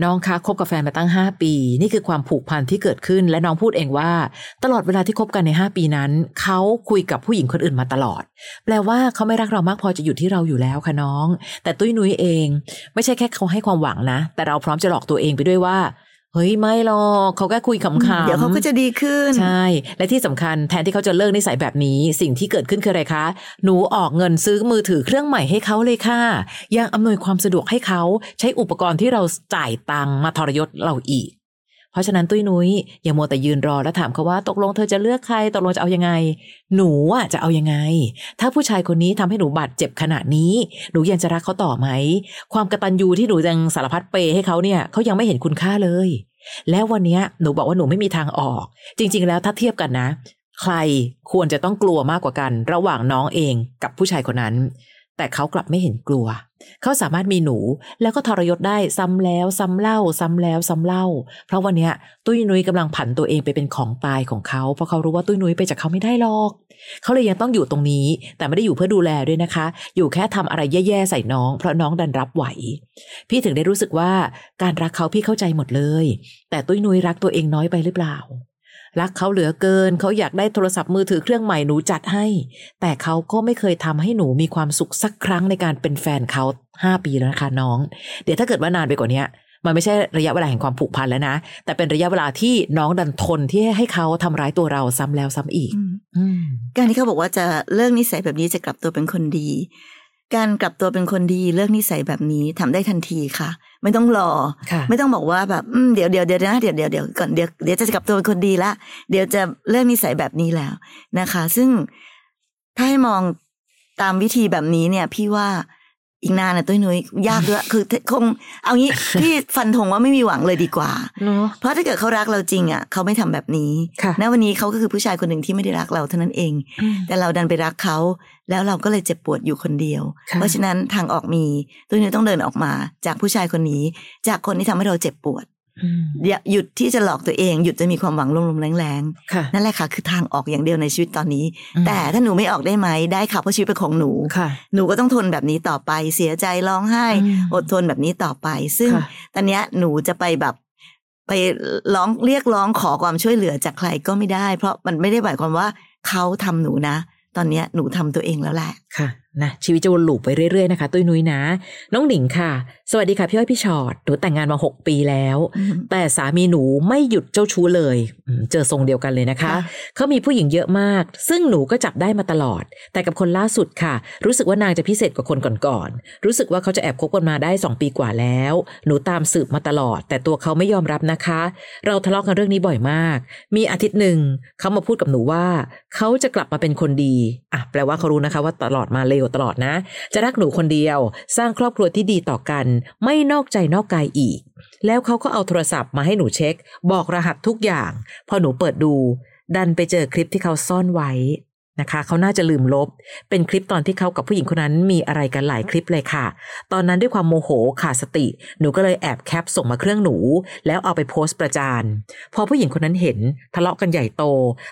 S1: น้องคะคบกับแฟนมาตั้ง 5 ปี นี่คือความผูกพันที่เกิดขึ้น และน้องพูดเองว่า ตลอดเวลาที่คบกันใน 5 ปีนั้น เขาคุยกับผู้หญิงคนอื่นมาตลอด แปลว่าเขาไม่รักเรามากพอจะอยู่ที่เราอยู่แล้วค่ะน้อง แต่ตุ้ยนุ้ยเอง ไม่ใช่แค่เขาให้ความหวังนะ แต่เราพร้อมจะหลอกตัวเองไปด้วยว่า เฮ้ยไม่หรอกเขาแค่คุยขำๆ
S2: เดี๋ยวเขาก็จะดีขึ้น
S1: ใช่ และที่สำคัญแทนที่เขาจะเลิกนิสัยแบบนี้ สิ่งที่เกิดขึ้นคืออะไรคะ หนูออกเงินซื้อมือถือเครื่องใหม่ให้เขาเลยค่ะ ยังอำนวยความสะดวกให้เขาใช้อุปกรณ์ที่เราจ่ายตังค์มาทรยศเราอีก เพราะฉะนั้นตุ้ยนุ้ยอย่ามัวแต่ยืนรอแล้วถามเขาว่าตกลงเธอจะเลือกใครตกลงจะเอายังไง หนูอะจะเอายังไง ถ้าผู้ชายคนนี้ทำให้หนูบาดเจ็บขนาดนี้ หนูยังจะรักเขาต่อไหม ความกระตันยูที่หนูยังสารพัดเปย์ให้เขาเนี่ยเขายังไม่เห็นคุณค่าเลย แล้ววันเนี้ยหนูบอกว่าหนูไม่มีทางออก จริง ๆ แล้วถ้าเทียบกันนะ ใครควรจะต้องกลัวมากกว่ากัน ระหว่างน้องเองกับผู้ชายคนนั้น แต่เขากลับไม่เห็นกลัว เขาสามารถมีหนูแล้วก็ทรยศได้ซ้ำแล้ว ซ้ำเล่า ซ้ำแล้วซ้ำเล่า เพราะวันเนี้ยตุ้ยนุ้ยกำลังผันตัวเองไปเป็นของตายของเขาเพราะเขารู้ว่าตุ้ยนุ้ยไปจากเขาไม่ได้หรอก เขาเลยยังต้องอยู่ตรงนี้ แต่ไม่ได้อยู่เพื่อดูแลด้วยนะคะ อยู่แค่ทำอะไรแย่ๆใส่น้อง เพราะน้องดันรับไหว พี่ถึงได้รู้สึกว่าการรักเขาพี่เข้าใจหมดเลย แต่ตุ้ยนุ้ยรักตัวเองน้อยไปหรือเปล่า รักเขาเหลือเกิน เขาอยากได้โทรศัพท์มือถือเครื่องใหม่หนูจัดให้ แต่เขาก็ไม่เคยทำให้หนูมีความสุขสักครั้งในการเป็นแฟนเขาห้าปีแล้วนะคะน้อง เดี๋ยวถ้าเกิดว่านานไปกว่านี้มันไม่ใช่ระยะเวลาแห่งความผูกพันแล้วนะ แต่เป็นระยะเวลาที่น้องดันทนที่ให้เขาทำร้ายตัวเราซ้ำแล้วซ้ำอีก
S2: อืม
S1: อืม
S2: การที่เขาบอกว่าจะเลิกนิสัยแบบนี้จะกลับตัวเป็นคนดี การกลับตัวเป็นคนดีเลิกนิสัยแบบนี้ทำได้ทันทีค่ะ ไม่ต้องรอ
S1: ค่ะ
S2: ไม่ต้องบอกว่าแบบอืมเดี๋ยวเดี๋ยวเดี๋ยวนะเดี๋ยวเดี๋ยวเดี๋ยวก่อนเดี๋ยวเดี๋ยวจะกลับตัวเป็นคนดีละเดี๋ยวจะเลิกนิสัยแบบนี้แล้วนะคะ ซึ่งถ้าให้มองตามวิธีแบบนี้เนี่ย พี่ว่า อีกนานนะตุ้ยนุ้ยยากด้วยคือคงเอางี้พี่ฟันธงว่าไม่มีหวังเลยดีกว่า
S1: เนาะ
S2: เพราะถ้าเกิดเขารักเราจริงอะเขาไม่ทำแบบนี้
S1: ค่ะ
S2: ณวันนี้เขาก็คือผู้ชายคนหนึ่งที่ไม่ได้รักเราเท่านั้นเอง แต่เราดันไปรักเขาแล้วเราก็เลยเจ็บปวดอยู่คนเดียว
S1: ค่ะ
S2: เพราะฉะนั้นทางออกมีตัวนี้ต้องเดินออกมาจากผู้ชายคนนี้ จากคนที่ทำให้เราเจ็บปวด
S1: อืม
S2: อย่าหยุดที่จะหลอกตัวเอง หยุดจะมีความหวังลมๆแรง
S1: ค่ะ
S2: ๆนั่นแหละค่ะ คือทางออกอย่างเดียวในชีวิตตอนนี้
S1: อืม
S2: แต่ถ้าหนูไม่ออกได้ไหมได้ค่ะเพราะชีวิตเป็นของหนู
S1: ค่ะ
S2: หนูก็ต้องทนแบบนี้ต่อไป เสียใจร้องไห้
S1: อืม
S2: อดทนแบบนี้ต่อไป ซึ่ง
S1: ค่ะ
S2: ตอนเนี้ยหนูจะไปแบบไปร้องเรียกร้องขอความช่วยเหลือจากใครก็ไม่ได้ เพราะมันไม่ได้หมายความว่าเขาทำหนูนะ ตอนเนี้ยหนูทำตัวเองแล้วแหละ
S1: ค่ะ นะชีวิตจะวนลูปไปเรื่อยๆนะคะตุ้ยนุ้ยนะ น้องหนิงค่ะ สวัสดีค่ะพี่อ้อยพี่ชอตหนูแต่งงานมาหกปีแล้ว แต่สามีหนูไม่หยุดเจ้าชู้เลยอืมเจอทรงเดียวกันเลยนะคะ
S2: ค่ะ
S1: เขามีผู้หญิงเยอะมาก ซึ่งหนูก็จับได้มาตลอด แต่กับคนล่าสุดค่ะ รู้สึกว่านางจะพิเศษกว่าคนก่อนๆรู้สึกว่าเขาจะแอบคบกันมาได้2ปีกว่าแล้ว หนูตามสืบมาตลอด แต่ตัวเขาไม่ยอมรับนะคะ เราทะเลาะกันเรื่องนี้บ่อยมาก มีอาทิตย์หนึ่งเขามาพูดกับหนูว่า เขาจะกลับมาเป็นคนดีอะแปลว่าเขารู้นะคะ ว่าตลอดมาเลวตลอดนะ จะรักหนูคนเดียว สร้างครอบครัวที่ดีต่อกัน ไม่นอกใจนอกกายอีก แล้วเขาก็เอาโทรศัพท์มาให้หนูเช็ค บอกรหัสทุกอย่าง พอหนูเปิดดู ดันไปเจอคลิปที่เขาซ่อนไว้นะคะเขาน่าจะลืมลบ เป็นคลิปตอนที่เขากับผู้หญิงคนนั้นมีอะไรกันหลายคลิปเลยค่ะ ตอนนั้นด้วยความโมโหขาดสติ หนูก็เลยแอบแคปส่งมาเครื่องหนู แล้วเอาไปโพสต์ประจาน พอผู้หญิงคนนั้นเห็นทะเลาะกันใหญ่โต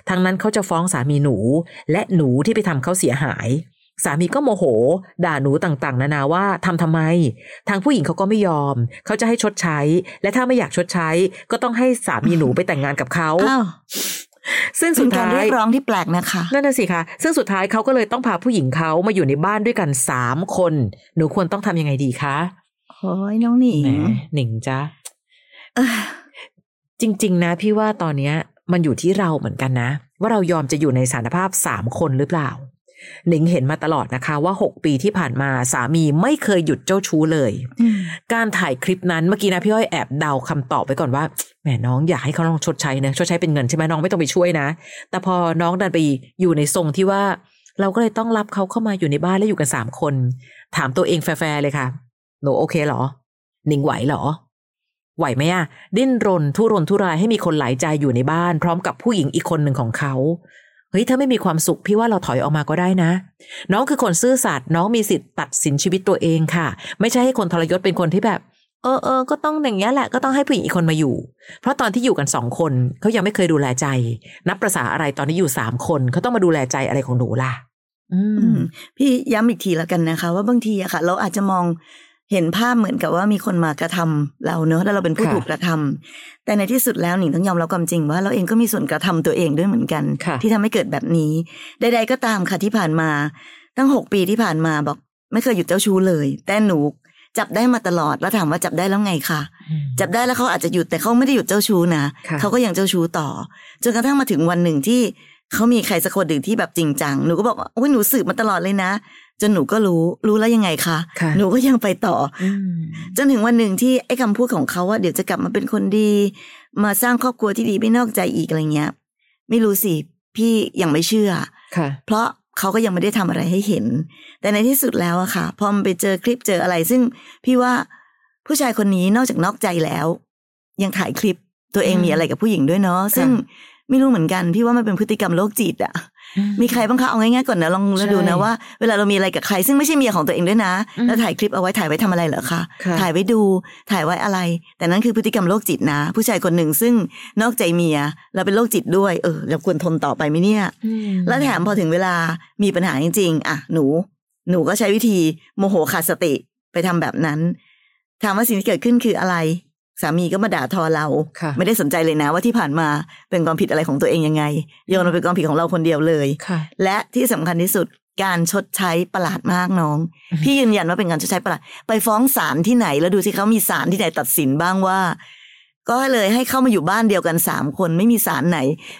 S1: ทั้งนั้นเขาจะฟ้องสามีหนู และหนูที่ไปทำเขาเสียหาย สามีก็โมโห ด่าหนูต่างๆ นานาว่าทำทำไม ทางผู้หญิงเขาก็ไม่ยอม เขาจะให้ชดใช้ และถ้าไม่อยากชดใช้ ก็ต้องให้สามีหนูไปแต่งงานกับเขา
S2: อ้าว
S1: ซึ่ง
S2: เป็
S1: สุ
S2: น
S1: ด
S2: การ
S1: ท้า
S2: เรี
S1: ย
S2: ยกร้องที่แปลกนะคะ
S1: นั่นน่ะสิคะซึ่งสุดท้ายเขาก็เลยต้องพาผู้หญิงเขามาอยู่ในบ้านด้วยกันสามคน หนูควรต้องทำยังไงดีคะ
S2: โอ้ยน้องหนิง
S1: แหมหนิงจ๊ะ
S2: เอ้ย
S1: จริง ๆ นะ พี่ว่าตอนเนี้ย มันอยู่ที่เราเหมือนกันนะ ว่าเรายอมจะอยู่ในสถานภาพสามคนหรือเปล่า หนิงเห็นมาตลอดนะคะว่าหกปีที่ผ่านมาสามีไม่เคยหยุดเจ้าชู้เลย
S2: อืม
S1: การถ่ายคลิปนั้นเมื่อกี้นะพี่อ้อยแอบเดาคำตอบไปก่อนว่าแหมน้องอยากให้เขาลองชดใช้นะชดใช้เป็นเงินใช่ไหมน้องไม่ต้องไปช่วยนะ แต่พอน้องดันไปอยู่ในทรงที่ว่า เราก็เลยต้องรับเขาเข้ามาอยู่ในบ้านแล้วอยู่กันสามคน ถามตัวเองแฟร์ๆเลยค่ะหนูโอเคเหรอหนิงไหวเหรอไหวไหมอะดิ้นรนทุรนทุรายให้มีคนหลายใจอยู่ในบ้าน พร้อมกับผู้หญิงอีกคนหนึ่งของเขาเฮ้ยถ้าไม่มีความสุขพี่ว่าเราถอยออกมาก็ได้นะ น้องคือคนซื่อสัตย์น้องมีสิทธิ์ตัดสินชีวิตตัวเองค่ะ ไม่ใช่ให้คนทรยศเป็นคนที่แบบ เออเออก็ต้องอย่างนี้แหละก็ต้องให้ผู้หญิงอีกคนมาอยู่ เพราะตอนที่อยู่กันสองคนเขายังไม่เคยดูแลใจ นับประษาอะไรตอนนี้อยู่สามคนเขาต้องมาดูแลใจอะไรของหนูล่ะอืม
S2: พี่ย้ำอีกทีแล้วกันนะคะ ว่าบางทีอะค่ะ เราอาจจะมอง เห็นภาพเหมือนกับว่ามีคนมากระทำเราเนอะแล้วเราเป็นผู้
S1: ค่ะ
S2: ถูกกระทำแต่ในที่สุดแล้วหนิงต้องยอมรับความจริงว่าเราเองก็มีส่วนกระทำตัวเองด้วยเหมือนกัน
S1: ค่ะ
S2: ที่ทำให้เกิดแบบนี้ ใด ๆ ก็ตามค่ะที่ผ่านมา ตั้งหกปีที่ผ่านมาบอก ไม่เคยหยุดเจ้าชู้เลย แต่หนูจับได้มาตลอดแล้วถามว่าจับได้แล้วไงคะจับได้แล้วเขาอาจจะหยุดแต่เขาไม่ได้หยุดเจ้าชู้นะ
S1: ค่ะ
S2: เขาก็ยังเจ้าชู้ต่อจนกระทั่งมาถึงวันหนึ่งที่เขามีใครสักคนหนึ่งที่แบบจริงจังหนูก็บอกว่าโอ้ยหนูสืบมาตลอดเลยนะ จนหนูก็รู้รู้แล้วยังไงคะ
S1: ค่ะ
S2: หนูก็ยังไปต่อ
S1: อืม
S2: จนถึงวันหนึ่งที่ไอ้คำพูดของเขาว่าเดี๋ยวจะกลับมาเป็นคนดี มาสร้างครอบครัวที่ดีไม่นอกใจอีกอะไรเงี้ย ไม่รู้สิ พี่ยังไม่เชื่อ
S1: ค่ะ
S2: เพราะเขาก็ยังไม่ได้ทำอะไรให้เห็น แต่ในที่สุดแล้วอะค่ะพอมันไปเจอคลิปเจออะไร ซึ่งพี่ว่าผู้ชายคนนี้นอกจากนอกใจแล้ว ยังถ่ายคลิปตัวเอง
S1: อืม
S2: มีอะไรกับผู้หญิงด้วยเนาะซึ่ง ไม่รู้เหมือนกัน พี่ว่ามันเป็นพฤติกรรมโรคจิตอะมีใครบ้างคะเอาง่ายๆก่อนนะลอง
S1: ใช่
S2: ดูนะว่าเวลาเรามีอะไรกับใคร ซึ่งไม่ใช่เมียของตัวเองด้วยนะ
S1: อืม
S2: แล้วถ่ายคลิปเอาไว้ถ่ายไว้ทำอะไรเหรอคะ
S1: ค่ะ
S2: ถ่ายไว้ดูถ่ายไว้อะไร แต่นั่นคือพฤติกรรมโรคจิตนะ ผู้ชายคนหนึ่งซึ่งนอกใจเมียแล้วเป็นโรคจิตด้วย เออเราควรทนต่อไปไหมเนี่ย
S1: อืม
S2: แล้วแถมพอถึงเวลามีปัญหาจริงๆอะหนู หนูก็ใช้วิธีโมโหขาดสติไปทำแบบนั้นถามว่าสิ่งที่เกิดขึ้นคืออะไร สามีก็มาด่าทอเรา
S1: ค่ะ
S2: ไม่ได้สนใจเลยนะว่าที่ผ่านมาเป็นความผิดอะไรของตัวเองยังไง โยนมาเป็นความผิดของเราคนเดียวเลย
S1: ค่ะ
S2: และที่สำคัญที่สุดการชดใช้ประหลาดมากน้อง
S1: อืม
S2: พี่ยืนยันว่าเป็นการชดใช้ประหลาด ไปฟ้องศาลที่ไหนแล้วดูสิเขามีศาลที่ไหนตัดสินบ้างว่า ก็เลยให้เข้ามาอยู่บ้านเดียวกันสามคนไม่มีศาลไหน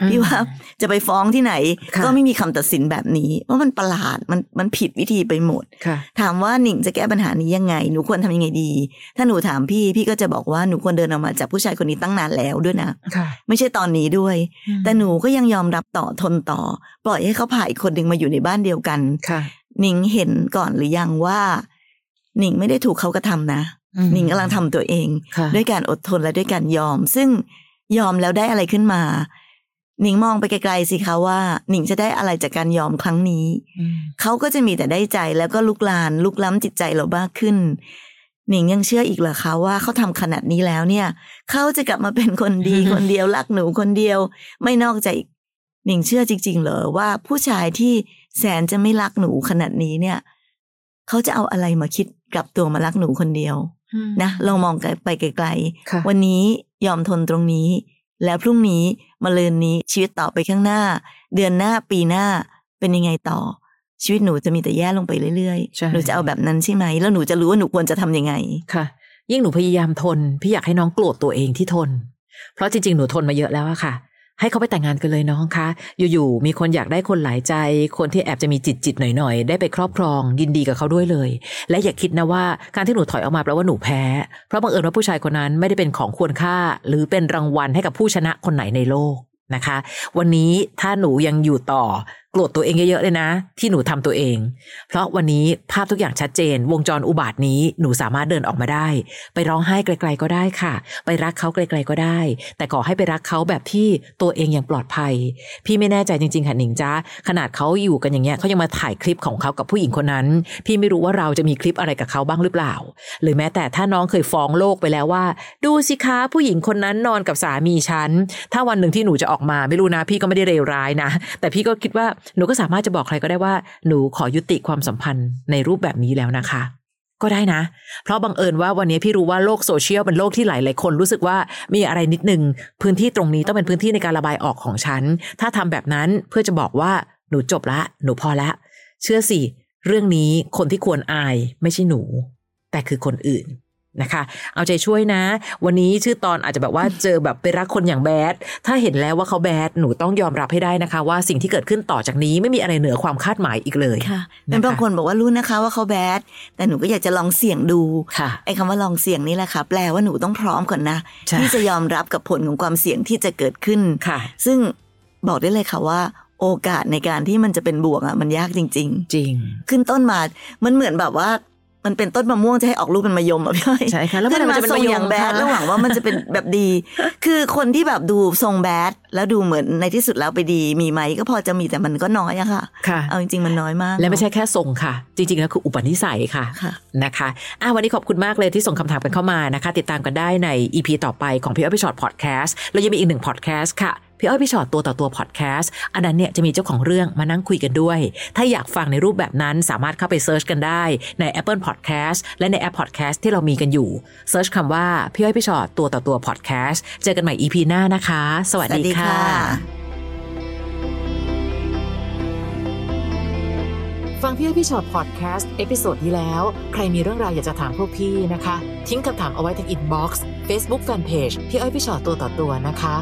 S2: พี่ว่าจะไปฟ้องที่ไหน
S1: ค่ะ
S2: ก็ไม่มีคำตัดสินแบบนี้ว่ามันประหลาดมันมันผิดวิธีไปหมด
S1: ค่ะ
S2: ถามว่าหนิงจะแก้ปัญหานี้ยังไง หนูควรทำยังไงดี ถ้าหนูถามพี่พี่ก็จะบอกว่าหนูควรเดินออกมาจากผู้ชายคนนี้ตั้งนานแล้วด้วยนะ
S1: ค่ะ
S2: ไม่ใช่ตอนนี้ด้วย แต่หนูก็ยังยอมรับต่อทนต่อ ปล่อยให้เขาพาอีกคนหนึ่งมาอยู่ในบ้านเดียวกัน
S1: ค่ะ
S2: หนิงเห็นก่อนหรือยังว่าหนิงไม่ได้ถูกเขากระทำนะ
S1: อืม
S2: หนิงกำลังทำตัวเอง
S1: ค่ะ
S2: ด้วยการอดทนและด้วยการยอม ซึ่งยอมแล้วได้อะไรขึ้นมา หนิงมองไปไกลๆสิคะว่า หนิงจะได้อะไรจากการยอมครั้งนี้
S1: อืม
S2: เขาก็จะมีแต่ได้ใจแล้วก็ลุกลาน ลุกล้ำจิตใจเรามากขึ้น หนิงยังเชื่ออีกเหรอคะว่าเขาทำขนาดนี้แล้วเนี่ย เขาจะกลับมาเป็นคนดีคนเดียวรักหนูคนเดียว ไม่นอกใจอีกหนิงเชื่อจริง ๆ เหรอว่าผู้ชายที่แสนจะไม่รักหนูขนาดนี้เนี่ย เขาจะเอาอะไรมาคิดกลับตัวมารักหนูคนเดียว นะลองมองไปไกล
S1: ค่ะ
S2: ๆวันนี้ยอมทนตรงนี้ แล้วพรุ่งนี้มาเลือนนี้ชีวิตต่อไปข้างหน้า เดือนหน้าปีหน้าเป็นยังไงต่อ ชีวิตหนูจะมีแต่แย่ลงไปเรื่อย
S1: ใช่
S2: ๆหนูจะเอาแบบนั้นใช่ไหม แล้วหนูจะรู้ว่าหนูควรจะทำยังไง
S1: ค่ะ ยิ่งหนูพยายามทน พี่อยากให้น้องโกรธตัวเองที่ทน เพราะจริงๆหนูทนมาเยอะแล้วอะค่ะ ให้เขาไปแต่งงานกันเลยน้องคะ อยู่ๆ มีคนอยากได้คนหลายใจ คนที่แอบจะมีจิตจิตหน่อยๆ ได้ไปครอบครอง ยินดีกับเขาด้วยเลย และอย่าคิดนะว่าการที่หนูถอยออกมาแปลว่าหนูแพ้ เพราะบังเอิญว่าผู้ชายคนนั้นไม่ได้เป็นของควรค่า หรือเป็นรางวัลให้กับผู้ชนะคนไหนในโลกนะคะ วันนี้ถ้าหนูยังอยู่ต่อ กรธตัวเองเยอะๆเลยนะ ที่หนูทำตัวเอง เพราะวันนี้ภาพทุกอย่างชัดเจน วงจรอุบาทนี้หนูสามารถเดินออกมาได้ ไปร้องไห้ไกล ๆ ก็ได้ค่ะ ไปรักเขาไกล ๆ ก็ได้ แต่ขอให้ไปรักเขาแบบที่ตัวเองยังปลอดภัย พี่ไม่แน่ใจจริงๆค่ะหนิงจ้าขนาดเขาอยู่กันอย่างเงี้ยเขายังมาถ่ายคลิปของเขากับผู้หญิงคนนั้น พี่ไม่รู้ว่าเราจะมีคลิปอะไรกับเขาบ้างหรือเปล่า หรือแม้แต่ถ้าน้องเคยฟ้องโลกไปแล้วว่า ดูสิคะผู้หญิงคนนั้นนอนกับสามีฉันถ้าวันหนึ่งที่หนูจะออกมาไม่รู้นะ พี่ก็ไม่ได้เลวร้ายนะ แต่พี่ก็คิดว่าหนูก็สามารถจะบอกใครก็ได้ว่า หนูขอยุติความสัมพันธ์ในรูปแบบนี้แล้วนะคะ ก็ได้นะ เพราะบังเอิญว่าวันนี้พี่รู้ว่าโลกโซเชียลเป็นโลกที่หลายๆคนรู้สึกว่ามีอะไรนิดนึง พื้นที่ตรงนี้ต้องเป็นพื้นที่ในการระบายออกของฉัน ถ้าทำแบบนั้นเพื่อจะบอกว่าหนูจบละ หนูพอละ เชื่อสิเรื่องนี้คนที่ควรอายไม่ใช่หนู แต่คือคนอื่น นะคะ เอาใจช่วยนะ วันนี้ชื่อตอนอาจจะแบบว่าเจอแบบไปรักคนอย่างแบด ถ้าเห็นแล้วว่าเขาแบด หนูต้องยอมรับให้ได้นะคะ ว่าสิ่งที่เกิดขึ้นต่อจากนี้ไม่มีอะไรเหนือความคาดหมายอีกเลย
S2: ค่ะ
S1: นะคะ
S2: เป็นบางคนบอกว่ารู้นะคะว่าเขาแบด แต่หนูก็อยากจะลองเสี่ยงดู
S1: ค่ะ
S2: ไอ้คำว่าลองเสี่ยงนี่แหละค่ะ แปลว่าหนูต้องพร้อมก่อนนะ
S1: ใช่
S2: ที่จะยอมรับกับผลของความเสี่ยงที่จะเกิดขึ้น
S1: ค่ะ
S2: ซึ่งบอกได้เลยค่ะว่าโอกาสในการที่มันจะเป็นบวกอะมันยากจริง
S1: จริง
S2: ๆขึ้นต้นมา มันเหมือนแบบว่า มันเป็นต้นมะม่วงจะให้ออกลูกเป็นมะยมอะพี่อ้อย
S1: ใช่ค่ะแล้ว
S2: ขึ้น
S1: มัน
S2: มา
S1: จะเป็น
S2: ทรง
S1: มะยม
S2: อย่างแบด
S1: ค่ะ
S2: แล้วหวังว่ามันจะเป็นแบบดี คือคนที่แบบดูทรงแบดแล้วดูเหมือนในที่สุดแล้วไปดีมีไหมก็พอจะมีแต่มันก็น้อยอะค่ะ
S1: ค่ะ
S2: เอาจริงๆมันน้อยมาก
S1: และไม่ใช่แค่ส่งค่ะ จริงๆแล้วคืออุปนิสัยค่ะ
S2: ค่ะ
S1: นะคะอะวันนี้ขอบคุณมากเลยที่ส่งคำถามกันเข้ามานะคะ ติดตามกันได้ใน EP ต่อไปของพี่อ้อยพี่ฉอดพอดแคสต์แล้วยังมีอีกหนึ่งพอดแคสต์ค่ะ พี่อ้อยพี่ฉอดตัวต่อตัวพอดแคสต์อันนั้นเนี่ยจะมีเจ้าของเรื่องมานั่งคุยกันด้วย ถ้าอยากฟังในรูปแบบนั้นสามารถเข้าไป search กันได้ใน Apple Podcast และในแอป Podcast ที่เรามีกันอยู่ search คำว่าพี่อ้อยพี่ฉอดตัวต่อตัวพอดแคสต์เจอกันใหม่ EP หน้านะคะ สวัสดีค่ะฟังพี่อ้อยพี่ฉอดพอดแคสต์ episode ที่แล้ว ใครมีเรื่องราวอยากจะถามพวกพี่นะคะ ทิ้งคำถามเอาไว้ที่ inbox Facebook fanpage พี่อ้อยพี่ฉอดตัวต่อตัวนะคะ